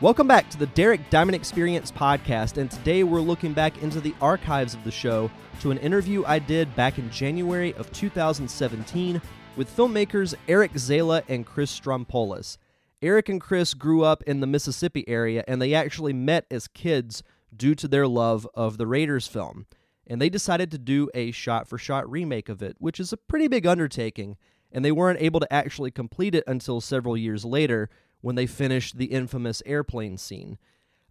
Welcome back to the Derek Diamond Experience podcast, and today we're looking back into the archives of the show to an interview I did back in January of 2017 with filmmakers Eric Zala and Chris Strompolos. Eric and Chris grew up in the Mississippi area, and they actually met as kids due to their love of the Raiders film. And they decided to do a shot for shot remake of it, which is a pretty big undertaking, and they weren't able to actually complete it until several years later when they finished the infamous airplane scene.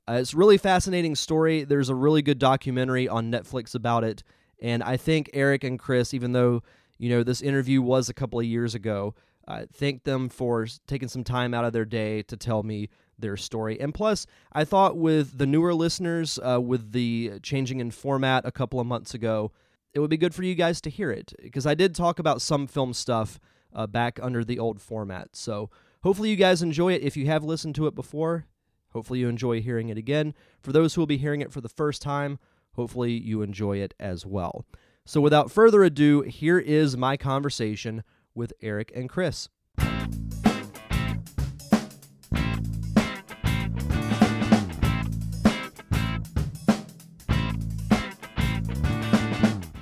Uh, it's really fascinating story. There's a really good documentary on Netflix about it, and I think Eric and Chris, even though you know this interview was a couple of years ago, uh, thank them for taking some time out of their day to tell me their story. And plus, I thought with the newer listeners, uh, with the changing in format a couple of months ago, it would be good for you guys to hear it because I did talk about some film stuff uh, back under the old format. So hopefully you guys enjoy it. If you have listened to it before, hopefully you enjoy hearing it again. For those who will be hearing it for the first time, hopefully you enjoy it as well. So without further ado, here is my conversation with Eric and Chris.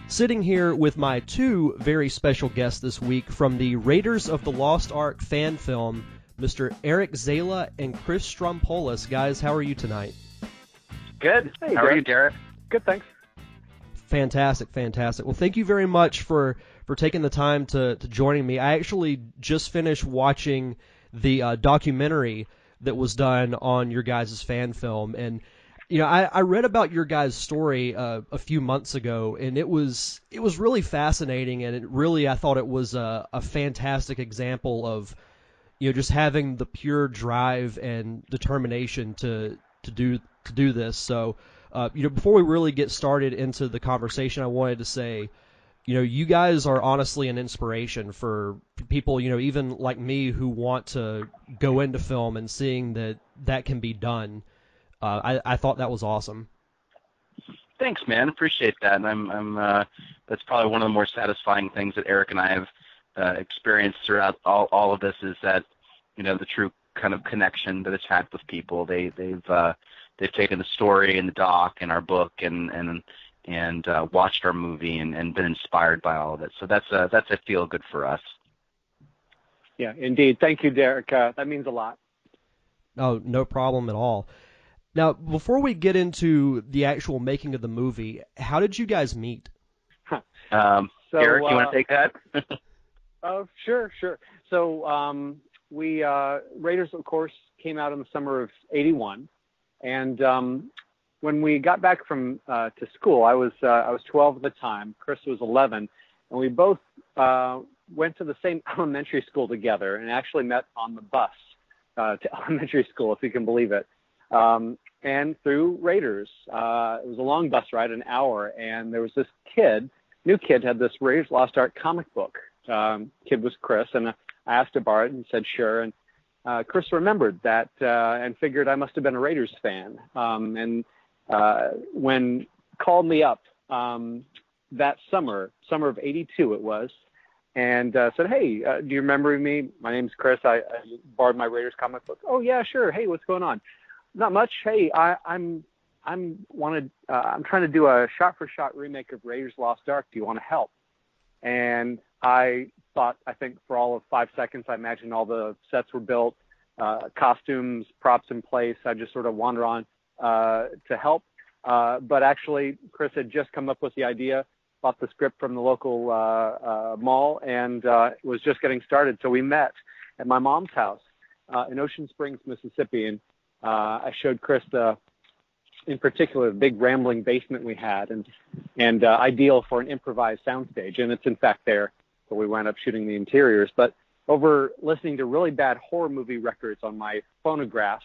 Sitting here with my two very special guests this week from the Raiders of the Lost Ark fan film, Mr. Eric Zala and Chris Strompolos. Guys, how are you tonight? Good. Hey, how Derek. are you, Derek? Good, thanks. Fantastic, fantastic. Well, thank you very much for for taking the time to to joining me. I actually just finished watching the uh, documentary that was done on your guys' fan film, and you know, I, I read about your guys' story uh, a few months ago, and it was it was really fascinating, and it really I thought it was a, a fantastic example of you know just having the pure drive and determination to to do to do this. So, uh, you know, before we really get started into the conversation, I wanted to say, you know, you guys are honestly an inspiration for people, you know, even like me who want to go into film and seeing that that can be done. Uh, I, I thought that was awesome. Thanks, man. Appreciate that. And I'm, I'm. Uh, that's probably one of the more satisfying things that Eric and I have experienced throughout all, all of this is that, you know, the true kind of connection that it's had with people. They, they've, uh, they've taken the story and the doc and our book and and and uh, watched our movie and, and been inspired by all of it. So that's a that's a feel good for us. Yeah, indeed. Thank you, Derek. Uh, that means a lot. Oh, no problem at all. Now, before we get into the actual making of the movie, how did you guys meet? Um, So, Eric, you want uh, to take that? Oh, sure, sure. So um, we uh, Raiders, of course, came out in the summer of '81, and um, when we got back from uh, to school, I was uh, I was 12 at the time. Chris was 11, and we both uh, went to the same elementary school together, and actually met on the bus uh, to elementary school, if you can believe it. Um, and through Raiders, uh, it was a long bus ride, an hour, and there was this kid, new kid, had this Raiders Lost Ark comic book. Um, kid was Chris, and I asked borrow it, and said sure. And uh, Chris remembered that uh, and figured I must have been a Raiders fan. Um, and uh, when called me up um, that summer, summer of '82 it was, and uh, said, "Hey, uh, do you remember me? My name's Chris. I, I borrowed my Raiders comic book. Oh yeah, sure. Hey, what's going on? Not much. Hey, I, I'm I'm wanted. Uh, I'm trying to do a shot-for-shot remake of Raiders Lost Ark. Do you want to help?" And I thought, I think for all of five seconds, I imagined all the sets were built, uh, costumes, props in place. I just sort of wander on uh, to help. Uh, but actually, Chris had just come up with the idea, bought the script from the local uh, uh, mall, and uh, was just getting started. So we met at my mom's house in Ocean Springs, Mississippi, and I showed Chris the, in particular, the big rambling basement we had, and and ideal for an improvised soundstage. And it's in fact there. So we wound up shooting the interiors. But over listening to really bad horror movie records on my phonograph,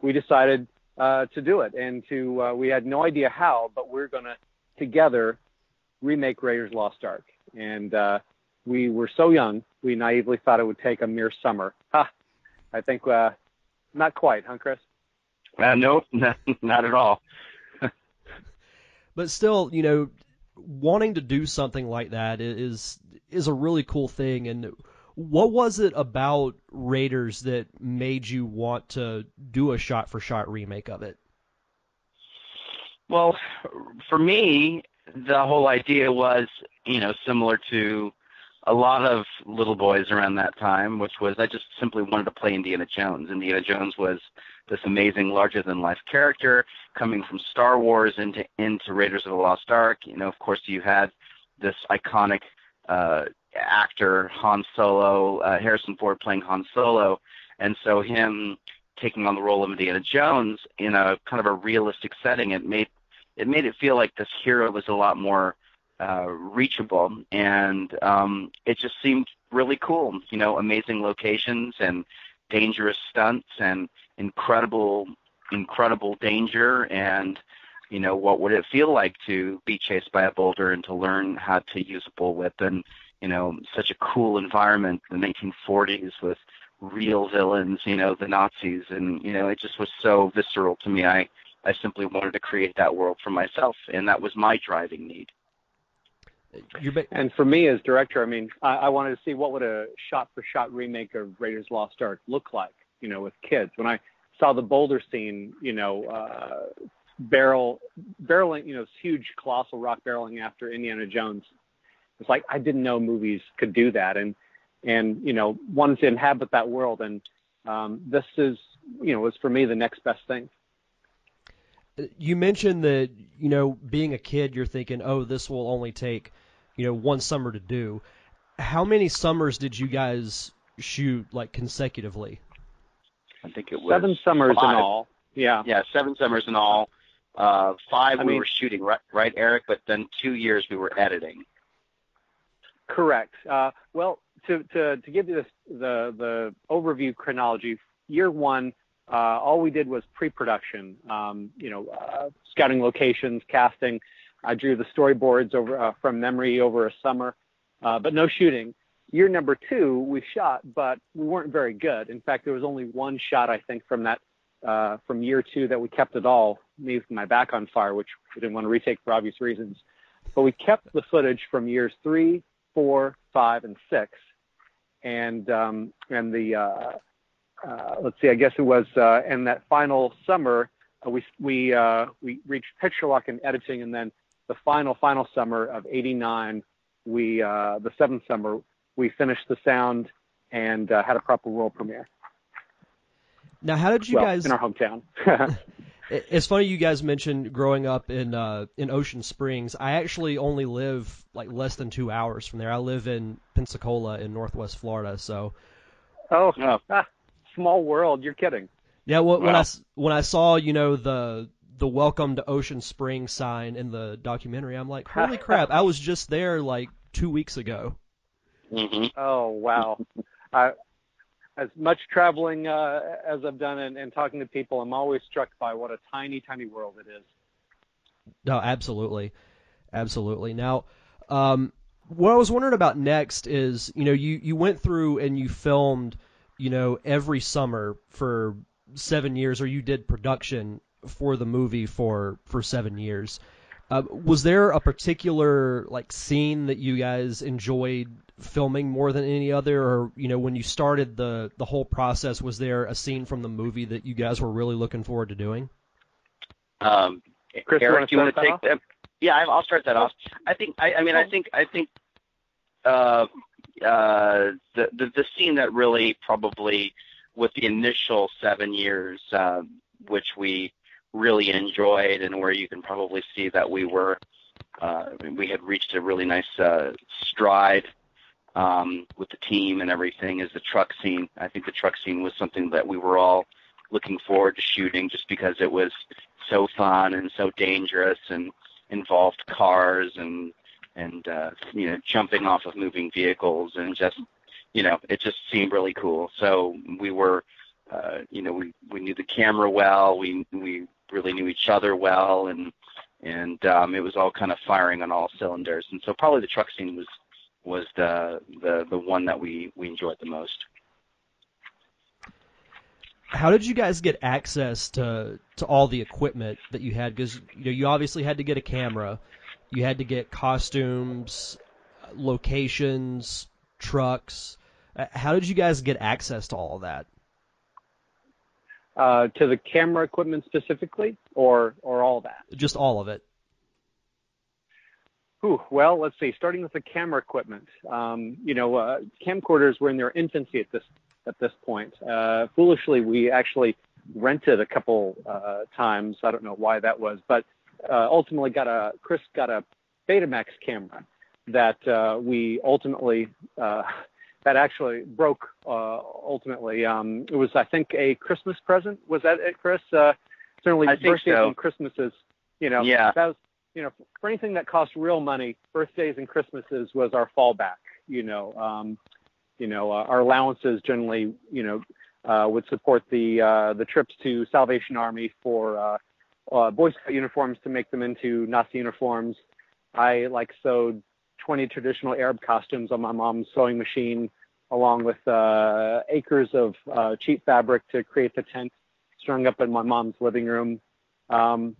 we decided uh, to do it. And to uh, we had no idea how, but we're going to together remake Raiders Lost Ark. And uh, we were so young, we naively thought it would take a mere summer. Ha! I think uh, not quite, huh, Chris? Uh, no, not, not at all. But still, you know, wanting to do something like that is is a really cool thing. And What was it about Raiders that made you want to do a shot for shot remake of it? Well, for me, the whole idea was, you know, similar to a lot of little boys around that time, which was I just simply wanted to play Indiana Jones. Indiana Jones was this amazing, larger than life character coming from Star Wars into into Raiders of the Lost Ark. You know, of course, you had this iconic uh, actor Han Solo, uh, Harrison Ford playing Han Solo, and so him taking on the role of Indiana Jones in a kind of a realistic setting, it made it made it feel like this hero was a lot more uh, reachable, and um, it just seemed really cool. You know, amazing locations and dangerous stunts and incredible, incredible danger. And you know, what would it feel like to be chased by a boulder and to learn how to use a bullwhip? And you know, such a cool environment, the 1940s with real villains, you know, the Nazis, and you know, it just was so visceral to me. I I simply wanted to create that world for myself, and that was my driving need. Ba- and for me as director, I mean, I, I wanted to see what would a shot-for-shot remake of Raiders Lost Ark look like, you know, with kids. When I saw the boulder scene, you know, uh, barrel barreling, you know, huge colossal rock barreling after Indiana Jones. It's like I didn't know movies could do that, and and you know, wanted to inhabit that world, and um, this is, you know, was for me the next best thing you mentioned that you know being a kid you're thinking oh this will only take you know one summer to do. How many summers did you guys shoot like consecutively? I think it was seven summers five. in all. Yeah. Yeah seven summers in all. Uh five I we mean, were shooting right, right eric but then two years we were editing. Correct. Uh well to to to give you this, the the overview chronology year one uh, all we did was pre-production, um, you know, uh, scouting locations, casting. I drew the storyboards over uh, from memory over a summer, uh, but no shooting. Year number two, we shot, but we weren't very good. In fact, there was only one shot I think from that uh, from year two that we kept at all. Me with my back on fire, which we didn't want to retake for obvious reasons. But we kept the footage from years three, four, five, and six, and um, and the uh, let's see, I guess it was uh, in that final summer, uh, we we uh, we reached picture lock and editing, and then the final final summer of '89, we uh, the seventh summer, we finished the sound and uh, had a proper world premiere. Now, how did you well, guys in our hometown? it's funny you guys mentioned growing up in uh, in Ocean Springs. I actually only live like less than two hours from there. I live in Pensacola in Northwest Florida, so. Oh, oh. Small world. You're kidding. Yeah, well, wow. when I when I saw you know the the welcome to Ocean Spring sign in the documentary, I'm like, holy crap! I was just there like two weeks ago. Mm-hmm. Oh wow! I, as much traveling uh, as I've done and, and talking to people, I'm always struck by what a tiny, tiny world it is. No, absolutely, absolutely. Now, um, what I was wondering about next is, you know, you you went through and you filmed you know, every summer for seven years, or you did production for the movie for for seven years. Uh, was there a particular like scene that you guys enjoyed filming more than any other, or you know, when you started the the whole process, was there a scene from the movie that you guys were really looking forward to doing? Um, Chris, Eric, you want to take that? Yeah, I'll start that off. I think I, I mean I think I think uh, uh, the, the the scene that really probably with the initial seven years, uh, which we really enjoyed, and where you can probably see that we were uh, we had reached a really nice uh, stride um, with the team and everything, is the truck scene. I think the truck scene was something that we were all looking forward to shooting, just because it was so fun and so dangerous and involved cars and and uh, you know jumping off of moving vehicles and just you know it just seemed really cool. So we were uh, you know we we knew the camera well. We we really knew each other well and and um, it was all kind of firing on all cylinders. And so probably the truck scene was was the the the one that we we enjoyed the most. How did you guys get access to to all the equipment that you had? Because you know you obviously had to get a camera. You had to get costumes, locations, trucks. Uh, how did you guys get access to all of that? Uh, to the camera equipment specifically, or or all that? Just all of it. Ooh, well, let's see. Starting with the camera equipment, um, you know, uh, camcorders were in their infancy at this at this point. Uh, foolishly, we actually rented a couple uh, times. I don't know why that was, but uh, ultimately got a Chris got a Betamax camera that uh, we ultimately uh, that actually broke. Uh, ultimately, um, it was I think a Christmas present. Was that it, Chris? Uh, certainly, I birthdays so. and Christmases. You know, Yeah. that was you know for anything that cost real money, birthdays and Christmases was our fallback. You know, um, you know uh, our allowances generally you know uh, would support the uh, the trips to Salvation Army for uh, Boy Scout uniforms to make them into Nazi uniforms. I like sewed 20 traditional Arab costumes on my mom's sewing machine, along with uh, acres of uh, cheap fabric to create the tent strung up in my mom's living room. Um,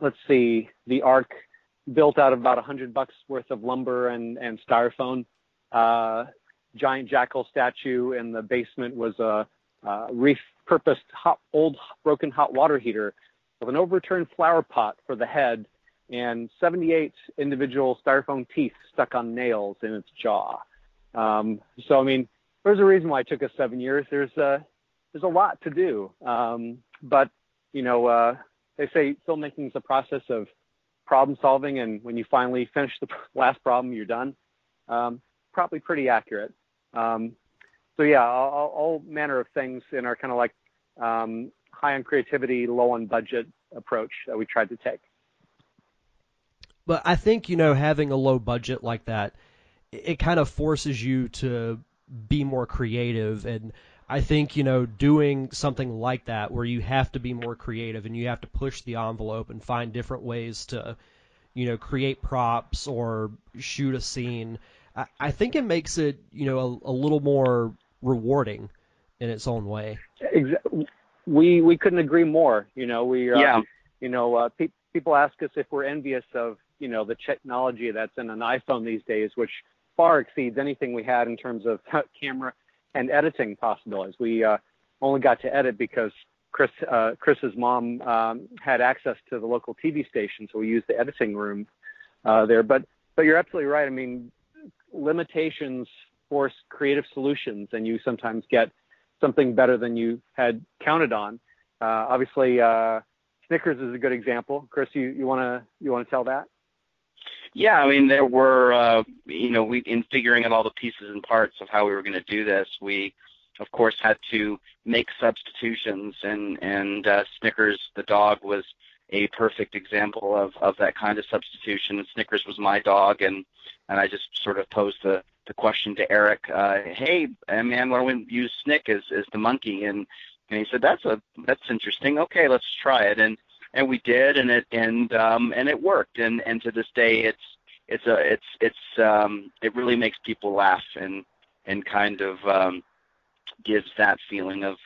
let's see, the Ark built out of about 100 bucks worth of lumber and, and styrofoam. Uh, giant jackal statue in the basement was a, uh repurposed hot, old broken hot water heater with an overturned flower pot for the head and 78 individual styrofoam teeth stuck on nails in its jaw. Um, so, I mean, there's a reason why it took us seven years. There's a, there's a lot to do. Um, but, you know, uh, they say filmmaking is a process of problem solving. And when you finally finish the last problem, you're done. Um, probably pretty accurate. Um, so yeah, all, all all manner of things in our kind of like um, high on creativity, low on budget approach that we tried to take. But I think you know having a low budget like that, it, kind of forces you to be more creative and. I think you know doing something like that where you have to be more creative and you have to push the envelope and find different ways to, you know, create props or shoot a scene. I, I think it makes it you know a, a little more rewarding in its own way. Exa- we we couldn't agree more. You know, we uh, Yeah. you know uh, pe- people ask us if we're envious of you know the technology that's in an iPhone these days, which far exceeds anything we had in terms of camera and editing possibilities. We uh, only got to edit because Chris uh, Chris's mom um, had access to the local TV station, so we used the editing room uh, there. But but you're absolutely right. I mean, limitations force creative solutions, and you sometimes get something better than you had counted on. Uh, obviously, uh, Snickers is a good example. Chris, you you want to you want to tell that? Yeah, I mean, there were, uh, you know, we in figuring out all the pieces and parts of how we were going to do this, we, of course, had to make substitutions, and and uh, Snickers, the dog, was a perfect example of of that kind of substitution. And Snickers was my dog, and and I just sort of posed the the question to Eric, uh, hey, man, why don't we use Snick as as the monkey? And and he said, that's a that's interesting. Okay, let's try it. And and we did, and it and um, and it worked. And and to this day, it's it's a it's it's um, it really makes people laugh and and kind of um, gives that feeling of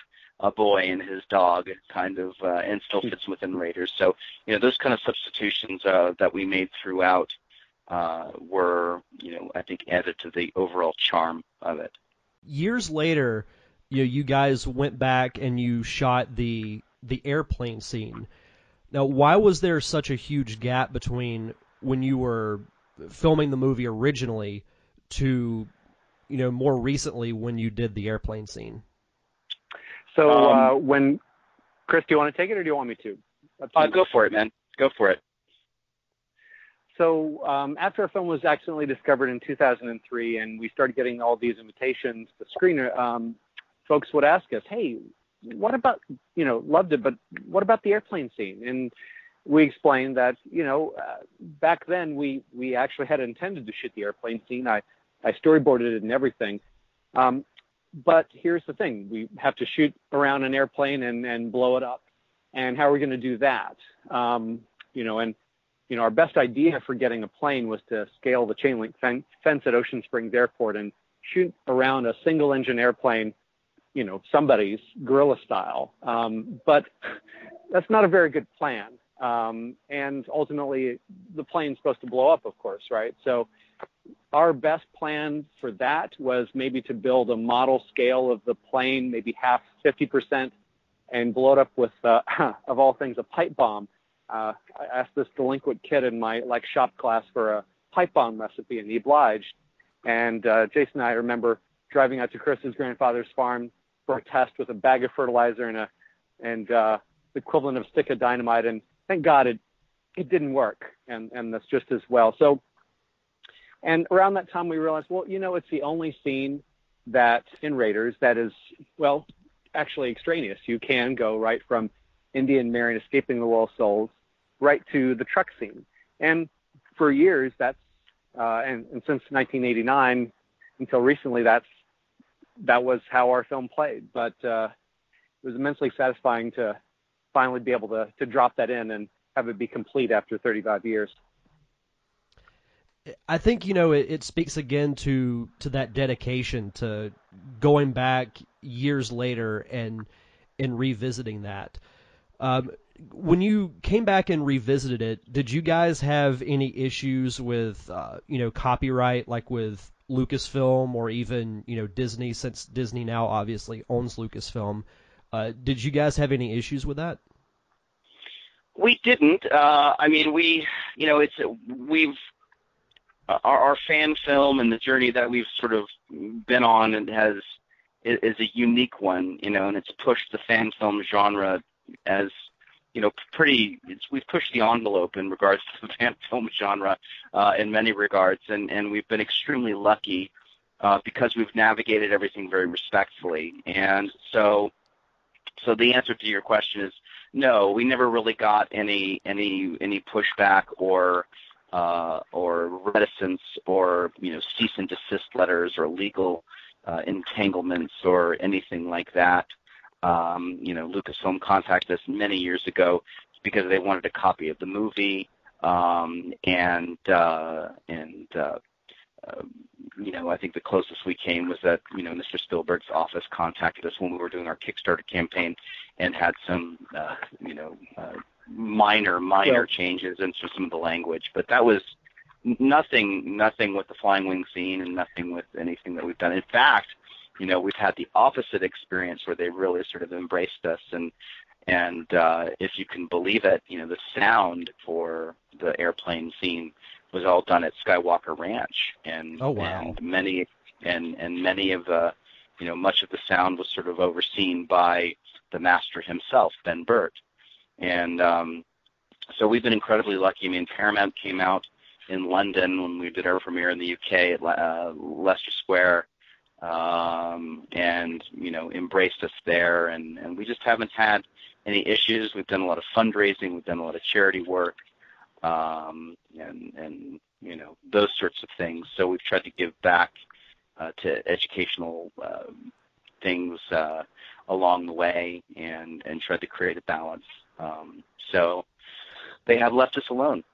a boy and his dog kind of uh, and still fits within Raiders. So you know those kind of substitutions uh, that we made throughout uh, were you know I think added to the overall charm of it. Years later, you know, you guys went back and you shot the the airplane scene. Now, why was there such a huge gap between when you were filming the movie originally to you know more recently when you did the airplane scene? So Um, uh, when Chris, do you want to take it or do you want me to? Uh, go for it, man. Go for it. So um, after our film was accidentally discovered in 2003, and we started getting all these invitations, the screener um, folks would ask us, "Hey, what about you know loved it, but what about the airplane scene?" And we explained that you know uh, back then we we actually had intended to shoot the airplane scene. I I storyboarded it and everything. Um, but here's the thing: we have to shoot around an airplane and and blow it up. And how are we going to do that? Um, you know, and you know, our best idea for getting a plane was to scale the chain link fen- fence at Ocean Springs Airport and shoot around a single engine airplane, you know, somebody's guerrilla style. Um, but that's not a very good plan. Um, and ultimately, the plane's supposed to blow up, of course, right? So our best plan for that was maybe to build a model scale of the plane, maybe half, 50%, and blow it up with, uh, of all things, a pipe bomb. Uh, I asked this delinquent kid in my like shop class for a pipe bomb recipe, and he obliged. And uh, Jason and I remember driving out to Chris's grandfather's farm for a test with a bag of fertilizer and a and uh, the equivalent of stick of dynamite. And thank God it it didn't work, and and that's just as well. So, and around that time we realized, well, you know, it's the only scene that in Raiders that is well actually extraneous. You can go right from Indian Marion escaping the Wall Souls right to the truck scene. And for years, that's uh, and, and since 1989 until recently, that's that was how our film played. But uh, it was immensely satisfying to finally be able to to drop that in and have it be complete after 35 years. I think you know it, it, speaks again to to that dedication to going back years later and and revisiting that. Um, when you came back and revisited it, did you guys have any issues with uh, you know copyright, like with Lucasfilm or even you know Disney, since Disney now obviously owns Lucasfilm? Uh, did you guys have any issues with that? We didn't. Uh, I mean, we you know it's we've our, our fan film and the journey that we've sort of been on and has is a unique one, you know, and it's pushed the fan film genre as you know, pretty. we've pushed the envelope in regards to the fan film genre uh, in many regards, and and we've been extremely lucky uh, because we've navigated everything very respectfully. And so, so the answer to your question is no. We never really got any any any pushback or uh, or reticence or you know cease and desist letters or legal uh, entanglements or anything like that. Um, you know, Lucasfilm contacted us many years ago because they wanted a copy of the movie, um, and uh, and uh, uh, you know, I think the closest we came was that you know Mr. Spielberg's office contacted us when we were doing our Kickstarter campaign and had some uh, you know uh, minor minor yeah. changes in some of the language, but that was nothing nothing with the flying wing scene and nothing with anything that we've done. In fact, you know, we've had the opposite experience where they really sort of embraced us and and uh, if you can believe it, you know, the sound for the airplane scene was all done at Skywalker Ranch, and oh, wow. and many and and many of the, you know, much of the sound was sort of overseen by the master himself, Ben Burtt, and um, so we've been incredibly lucky. I mean, Paramount came out in London when we did our premiere in the UK at uh, Leicester Square um, and you know embraced us there, and and we just haven't had any issues. We've done a lot of fundraising, we've done a lot of charity work, um, and and you know those sorts of things. So we've tried to give back uh, to educational uh, things uh, along the way, and and tried to create a balance. Um, so they have left us alone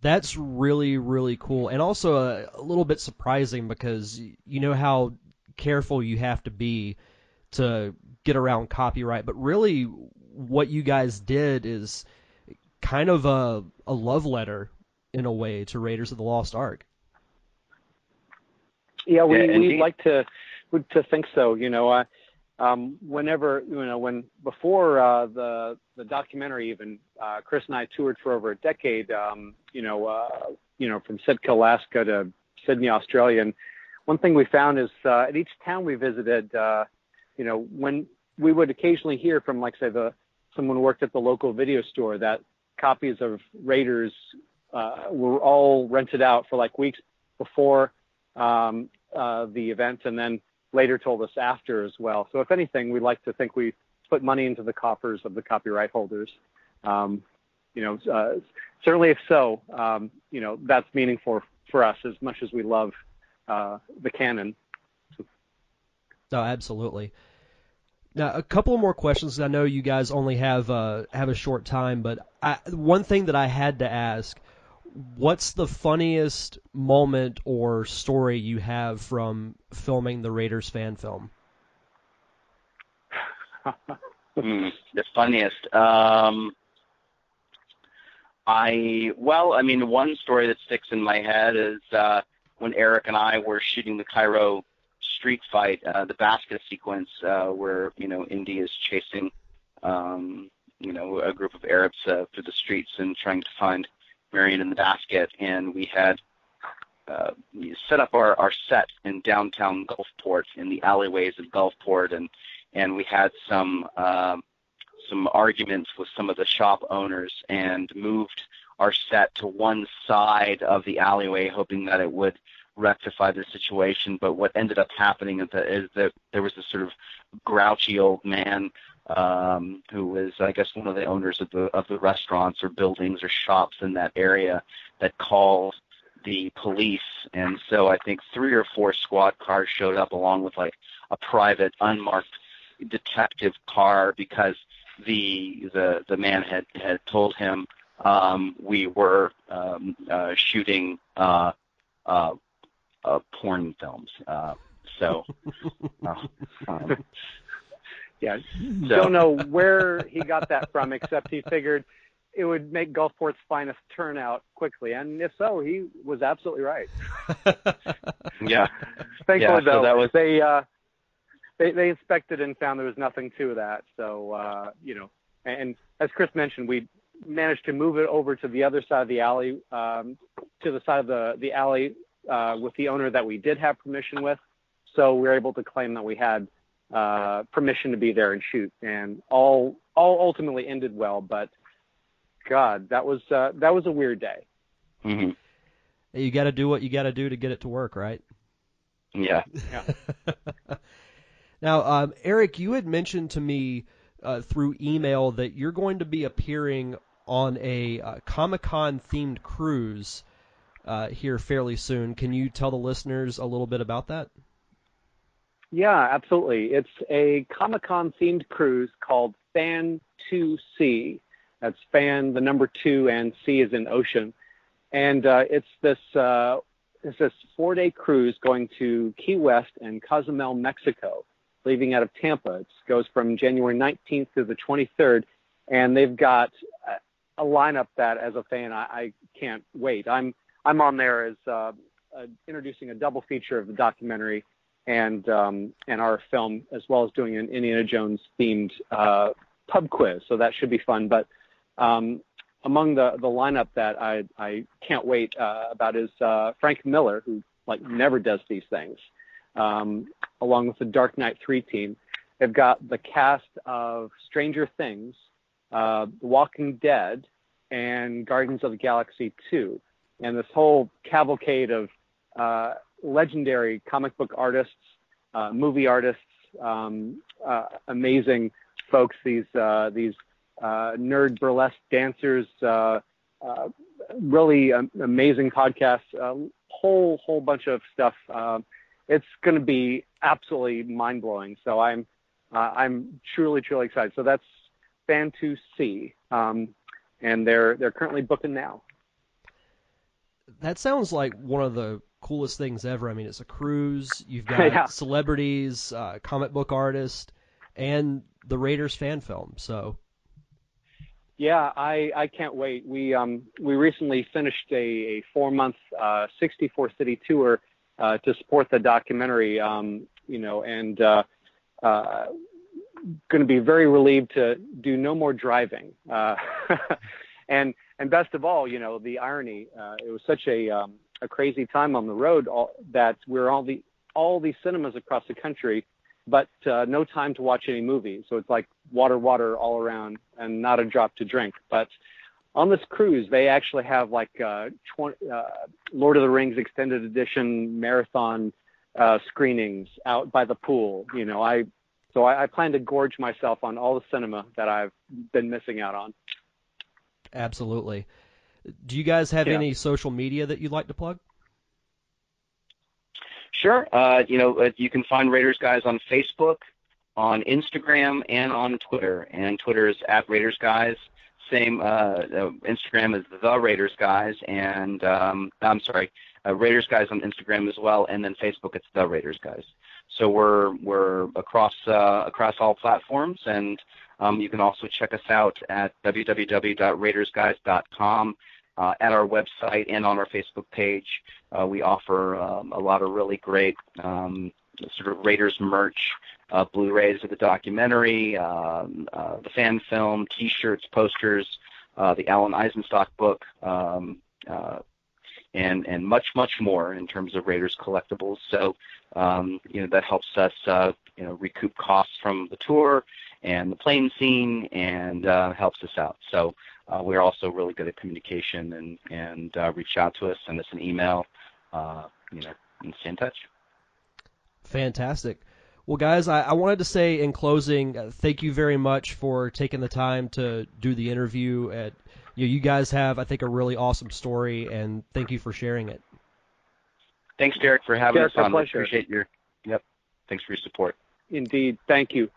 that's really really cool and also a, a, little bit surprising because you know how careful you have to be to get around copyright but really what you guys did is kind of a, a love letter in a way to Raiders of the Lost Ark. Yeah, we yeah, we like to to think so. You know, uh, um, whenever you know when before uh, the the documentary even uh, Chris and I toured for over a decade um, you know uh, you know from Sitka Alaska to Sydney Australia and one thing we found is uh, at each town we visited uh, you know when we would occasionally hear from like say the someone worked at the local video store that copies of Raiders uh, were all rented out for like weeks before um, uh, the event. And then later told us after as well. So if anything, we like to think we put money into the coffers of the copyright holders. Um, you know, uh, certainly if so, um, you know, that's meaningful for us as much as we love uh, the canon. No, absolutely. Now, a couple more questions. I know you guys only have uh, have a short time, but I, one thing that I had to ask what's the funniest moment or story you have from filming the Raiders fan film? mm, the funniest. Um, I well, I mean, one story that sticks in my head is uh, when Eric and I were shooting the Cairo street fight, uh, the basket sequence uh, where you know Indy is chasing um, you know a group of Arabs uh, through the streets and trying to find Marion in the basket, and we had uh, set up our, our set in downtown Gulfport in the alleyways of Gulfport, and and we had some um, some arguments with some of the shop owners and moved our set to one side of the alleyway, hoping that it would rectify the situation. But what ended up happening is that, is that there was this sort of grouchy old man um, who was, I guess, one of the owners of the of the restaurants or buildings or shops in that area that called the police. And so I think three or four squad cars showed up along with like a private unmarked detective car because the the the man had had told him um, we were um, uh, shooting uh, uh, uh, porn films. Uh, so, uh, um, yeah, so. don't know where he got that from, except he figured it would make Gulfport's finest turn out quickly, and if so, he was absolutely right. yeah. Thankfully, yeah, though, so that was... they uh, they they inspected and found there was nothing to that. So uh, you know, and as Chris mentioned, we managed to move it over to the other side of the alley, um, to the side of the the alley uh, with the owner that we did have permission with. So we were able to claim that we had uh, permission to be there and shoot, and all all ultimately ended well. But God, that was uh, that was a weird day. Mm-hmm. You got to do what you got to do to get it to work, right? Yeah. yeah. now, um, Eric, you had mentioned to me uh, through email that you're going to be appearing on a uh, Comic Con themed cruise uh, here fairly soon. Can you tell the listeners a little bit about that? Yeah, absolutely. It's a Comic Con themed cruise called Fan 2C. That's fan, the number two, and C is in ocean. And uh, it's this uh, it's this four day cruise going to Key West and Cozumel, Mexico, leaving out of Tampa. It goes from January 19th to the 23rd, and they've got a lineup that, as a fan, I, I can't wait. I'm I'm on there as uh, introducing a double feature of the documentary and um, and our film, as well as doing an Indiana Jones themed uh, pub quiz. So that should be fun. But um, among the the lineup that I I can't wait uh, about is uh, Frank Miller, who like never does these things, um, along with the Dark Knight Three team. They've got the cast of Stranger Things, uh, The Walking Dead, and Guardians of the Galaxy Two and this whole cavalcade of uh, legendary comic book artists, uh, movie artists, um, uh, amazing folks. These uh, these uh, nerd burlesque dancers, uh, really amazing podcasts. a whole whole bunch of stuff. it's going to be absolutely mind blowing. So I'm I'm truly truly excited. So that's Fan 2C, um, and they're they're currently booking now that sounds like one of the coolest things ever. I mean, it's a cruise. You've got yeah. celebrities, uh, comic book artists, and the Raiders fan film. So. Yeah, I, I can't wait. We um we recently finished a, a four month uh, 64 city tour uh, to support the documentary. Um, you know, and uh, uh, going to be very relieved to do no more driving. Uh, and and best of all, you know, the irony. Uh, it was such a um, a crazy time on the road all, that we're all the all these cinemas across the country, but uh, no time to watch any movies. So it's like water, water all around, and not a drop to drink. But on this cruise, they actually have like uh, 20, uh, Lord of the Rings extended edition marathon uh, screenings out by the pool. You know, I so I, I plan to gorge myself on all the cinema that I've been missing out on. Absolutely. Do you guys have yeah. any social media that you'd like to plug? Sure. Uh, you know, uh, you can find Raiders Guys on Facebook, on Instagram, and on Twitter. And Twitter is at Raiders Guys. Same uh, uh, Instagram is the Raiders Guys, and um, I'm sorry, uh, Raiders Guys on Instagram as well, and then Facebook it's the Raiders Guys. So we're we're across uh, across all platforms, and Um, you can also check us out at www.raidersguys.com. Uh, at our website and on our Facebook page, uh, we offer um, a lot of really great um, sort of Raiders merch, uh, Blu-rays of the documentary, um, uh, the fan film, T-shirts, posters, uh, the Alan Eisenstock book, um, uh, and and much much more in terms of Raiders collectibles. So um, you know that helps us uh, you know recoup costs from the tour and the plane scene and uh, helps us out. So uh, we're also really good at communication and and uh, reach out to us, send us an email, uh, you know, and stay in touch. Fantastic. Well, guys, I, I wanted to say in closing, uh, thank you very much for taking the time to do the interview. At you, know, you guys have, I think, a really awesome story, and thank you for sharing it. Thanks, Derek, for having Derek, us on. pleasure. Appreciate your. Yep. Thanks for your support. Indeed. Thank you.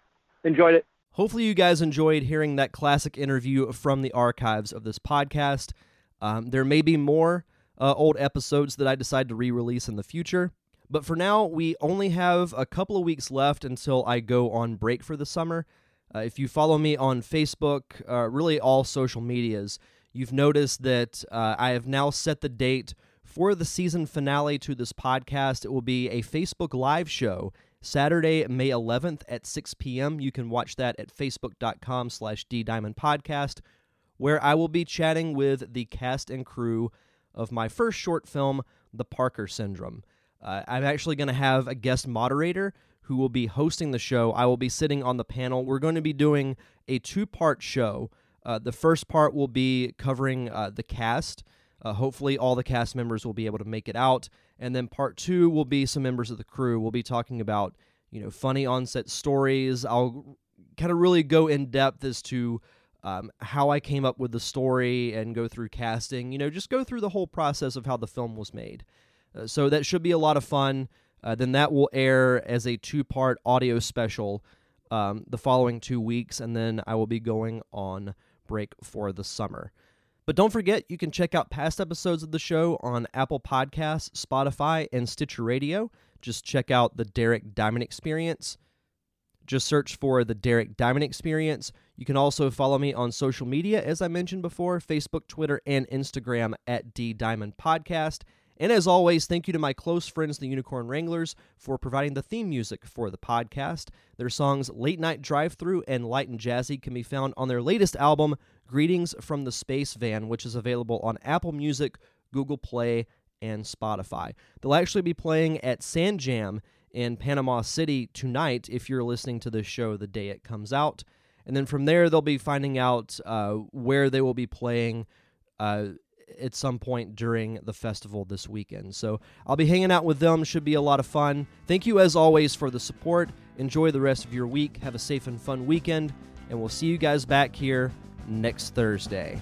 Enjoyed it. Hopefully, you guys enjoyed hearing that classic interview from the archives of this podcast. Um, there may be more uh, old episodes that I decide to re release in the future. But for now, we only have a couple of weeks left until I go on break for the summer. Uh, if you follow me on Facebook, uh, really all social medias, you've noticed that uh, I have now set the date for the season finale to this podcast. It will be a Facebook live show Saturday, May 11th at 6 p.m. You can watch that at facebook.com slash ddiamondpodcast, where I will be chatting with the cast and crew of my first short film, The Parker Syndrome. Uh, I'm actually going to have a guest moderator who will be hosting the show. I will be sitting on the panel. We're going to be doing a two part show. Uh, the first part will be covering uh, the cast. Uh, hopefully, all the cast members will be able to make it out. And then part two will be some members of the crew. We'll be talking about, you know, funny onset stories. I'll kind of really go in depth as to um, how I came up with the story and go through casting. You know, just go through the whole process of how the film was made. Uh, so that should be a lot of fun. Uh, then that will air as a two part audio special um, the following two weeks, and then I will be going on break for the summer. But don't forget, you can check out past episodes of the show on Apple Podcasts, Spotify, and Stitcher Radio. Just check out the Derek Diamond Experience. Just search for the Derek Diamond Experience. You can also follow me on social media, as I mentioned before Facebook, Twitter, and Instagram at D Diamond Podcast. And as always, thank you to my close friends, the Unicorn Wranglers, for providing the theme music for the podcast. Their songs Late Night Drive Through and Light and Jazzy can be found on their latest album, Greetings from the Space Van, which is available on Apple Music, Google Play, and Spotify. They'll actually be playing at Sand Jam in Panama City tonight if you're listening to this show the day it comes out. And then from there, they'll be finding out uh, where they will be playing. Uh, at some point during the festival this weekend. So I'll be hanging out with them. Should be a lot of fun. Thank you, as always, for the support. Enjoy the rest of your week. Have a safe and fun weekend. And we'll see you guys back here next Thursday.